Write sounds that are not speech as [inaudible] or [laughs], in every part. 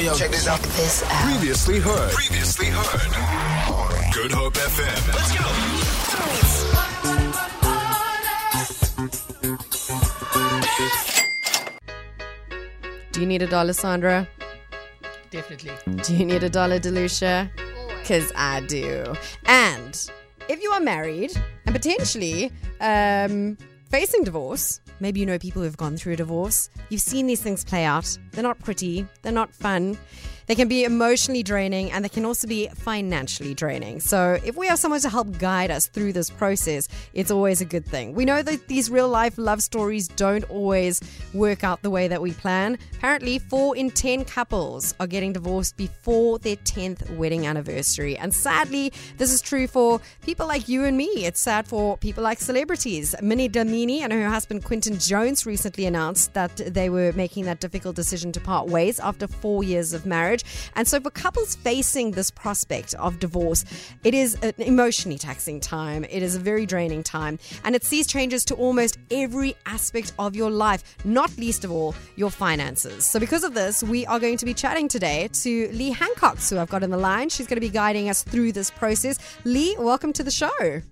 yo, yo. Check this out. This out. Previously heard. Previously heard. Good Hope FM. Let's go. Do you need a dollar, Sandra? Definitely. Do you need a dollar, Delucia? Because I do. And if you are married and potentially um, facing divorce, maybe you know people who've gone through a divorce, you've seen these things play out. They're not pretty, they're not fun. They can be emotionally draining and they can also be financially draining. So, if we have someone to help guide us through this process, it's always a good thing. We know that these real life love stories don't always work out the way that we plan. Apparently, four in 10 couples are getting divorced before their 10th wedding anniversary. And sadly, this is true for people like you and me. It's sad for people like celebrities. Minnie Dlamini and her husband Quinton Jones recently announced that they were making that difficult decision to part ways after four years of marriage. And so, for couples facing this prospect of divorce, it is an emotionally taxing time. It is a very draining time. And it sees changes to almost every aspect of your life, not least of all your finances. So, because of this, we are going to be chatting today to Lee Hancox, who I've got on the line. She's going to be guiding us through this process. Lee, welcome to the show.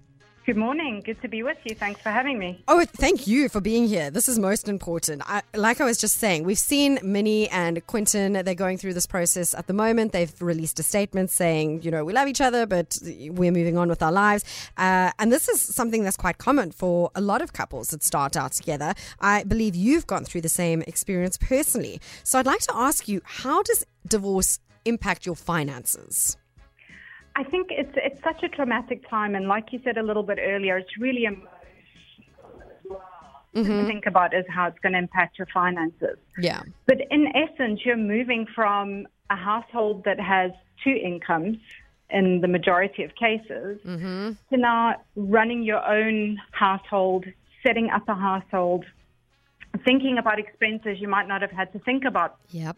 Good morning. Good to be with you. Thanks for having me. Oh, thank you for being here. This is most important. I, like I was just saying, we've seen Minnie and Quinton. They're going through this process at the moment. They've released a statement saying, you know, we love each other, but we're moving on with our lives. Uh, and this is something that's quite common for a lot of couples that start out together. I believe you've gone through the same experience personally. So I'd like to ask you, how does divorce impact your finances? I think it's it's such a traumatic time, and like you said a little bit earlier, it's really emotional. Mm-hmm. To think about is how it's going to impact your finances. Yeah. But in essence, you're moving from a household that has two incomes in the majority of cases mm-hmm. to now running your own household, setting up a household, thinking about expenses you might not have had to think about Yep.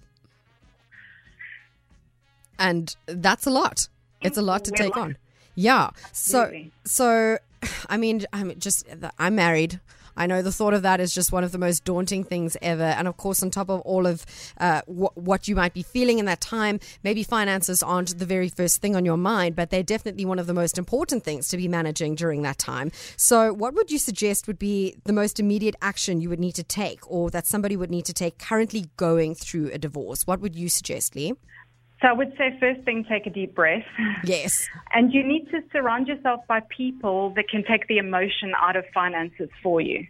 And that's a lot. It's a lot to take on. Yeah. So, so, [sighs] I mean, I'm just, I'm married. I know the thought of that is just one of the most daunting things ever. And of course, on top of all of uh, wh- what you might be feeling in that time, maybe finances aren't the very first thing on your mind, but they're definitely one of the most important things to be managing during that time. So, what would you suggest would be the most immediate action you would need to take or that somebody would need to take currently going through a divorce? What would you suggest, Lee? So I would say first thing, take a deep breath. Yes. [laughs] And you need to surround yourself by people that can take the emotion out of finances for you.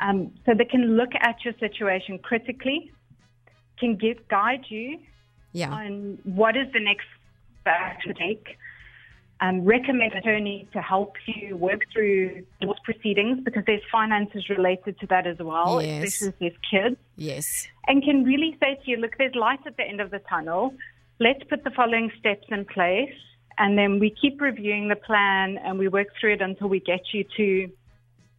Um, so they can look at your situation critically, can give guide you Yeah. on what is the next step to take. Um, recommend an attorney to help you work through divorce proceedings because there's finances related to that as well, Yes. especially if there's kids Yes. and can really say to you, look, there's light at the end of the tunnel. Let's put the following steps in place. And then we keep reviewing the plan and we work through it until we get you to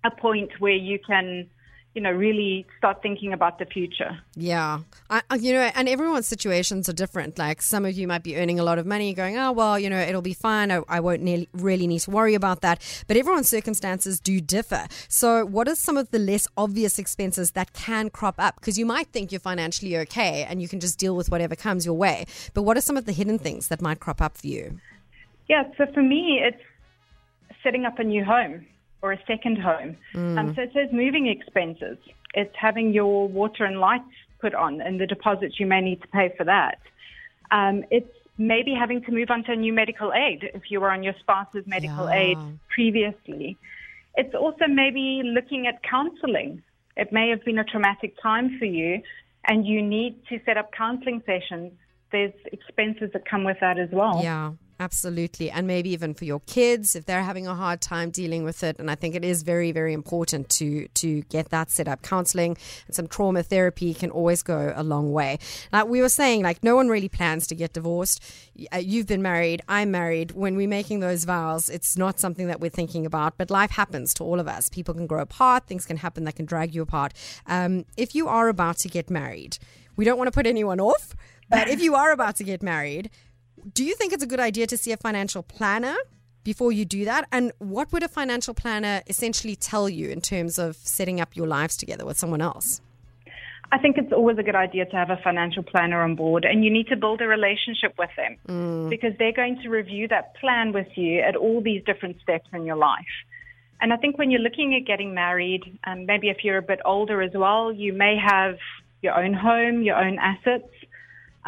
a point where you can, you know, really start thinking about the future. Yeah. I, I- you know, and everyone's situations are different. Like some of you might be earning a lot of money going, oh, well, you know, it'll be fine. I, I won't nearly, really need to worry about that. But everyone's circumstances do differ. So, what are some of the less obvious expenses that can crop up? Because you might think you're financially okay and you can just deal with whatever comes your way. But what are some of the hidden things that might crop up for you? Yeah, so for me, it's setting up a new home or a second home. Um, so it says moving expenses. It's having your water and lights put on and the deposits you may need to pay for that. Um, it's maybe having to move on to a new medical aid if you were on your spouse's medical Yeah. aid previously. It's also maybe looking at counseling. It may have been a traumatic time for you and you need to set up counseling sessions. There's expenses that come with that as well. Yeah, absolutely. And maybe even for your kids if they're having a hard time dealing with it. And I think it is very, very important to to get that set up. Counseling and some trauma therapy can always go a long way. Like we were saying, like no one really plans to get divorced. Uh, You've been married, I'm married. When we're making those vows, it's not something that we're thinking about, but life happens to all of us. People can grow apart, things can happen that can drag you apart. Um, if you are about to get married, we don't want to put anyone off, but if you are about to get married, do you think it's a good idea to see a financial planner before you do that? And what would a financial planner essentially tell you in terms of setting up your lives together with someone else? I think it's always a good idea to have a financial planner on board, and you need to build a relationship with them because they're going to review that plan with you at all these different steps in your life. And I think when you're looking at getting married, um, maybe if you're a bit older as well, you may have your own home, your own assets,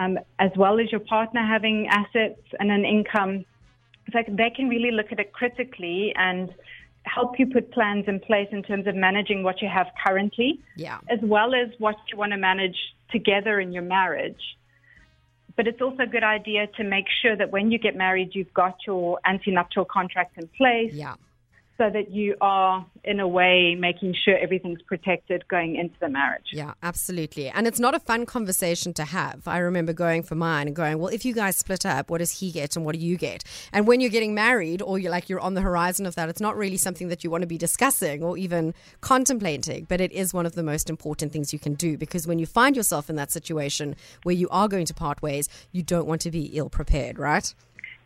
um, as well as your partner having assets and an income. It's like they can really look at it critically and help you put plans in place in terms of managing what you have currently, Yeah. as well as what you want to manage together in your marriage. But it's also a good idea to make sure that when you get married, you've got your antenuptial contract in place Yeah. So that you are, in a way, making sure everything's protected going into the marriage. Yeah, absolutely. And it's not a fun conversation to have. I remember going for mine and going, well, if you guys split up, what does he get and what do you get? And when you're getting married or you're like you're on the horizon of that, it's not really something that you want to be discussing or even contemplating, but it is one of the most important things you can do because when you find yourself in that situation where you are going to part ways, you don't want to be ill prepared, right?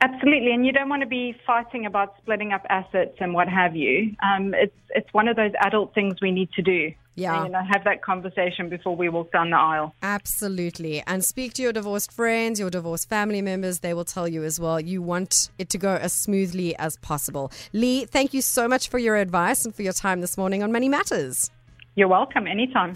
Absolutely, and you don't want to be fighting about splitting up assets and what have you. Um, it's it's one of those adult things we need to do. Yeah. And, you know, have that conversation before we walk down the aisle. Absolutely. And speak to your divorced friends, your divorced family members. They will tell you as well. You want it to go as smoothly as possible. Lee, thank you so much for your advice and for your time this morning on Money Matters. You're welcome anytime.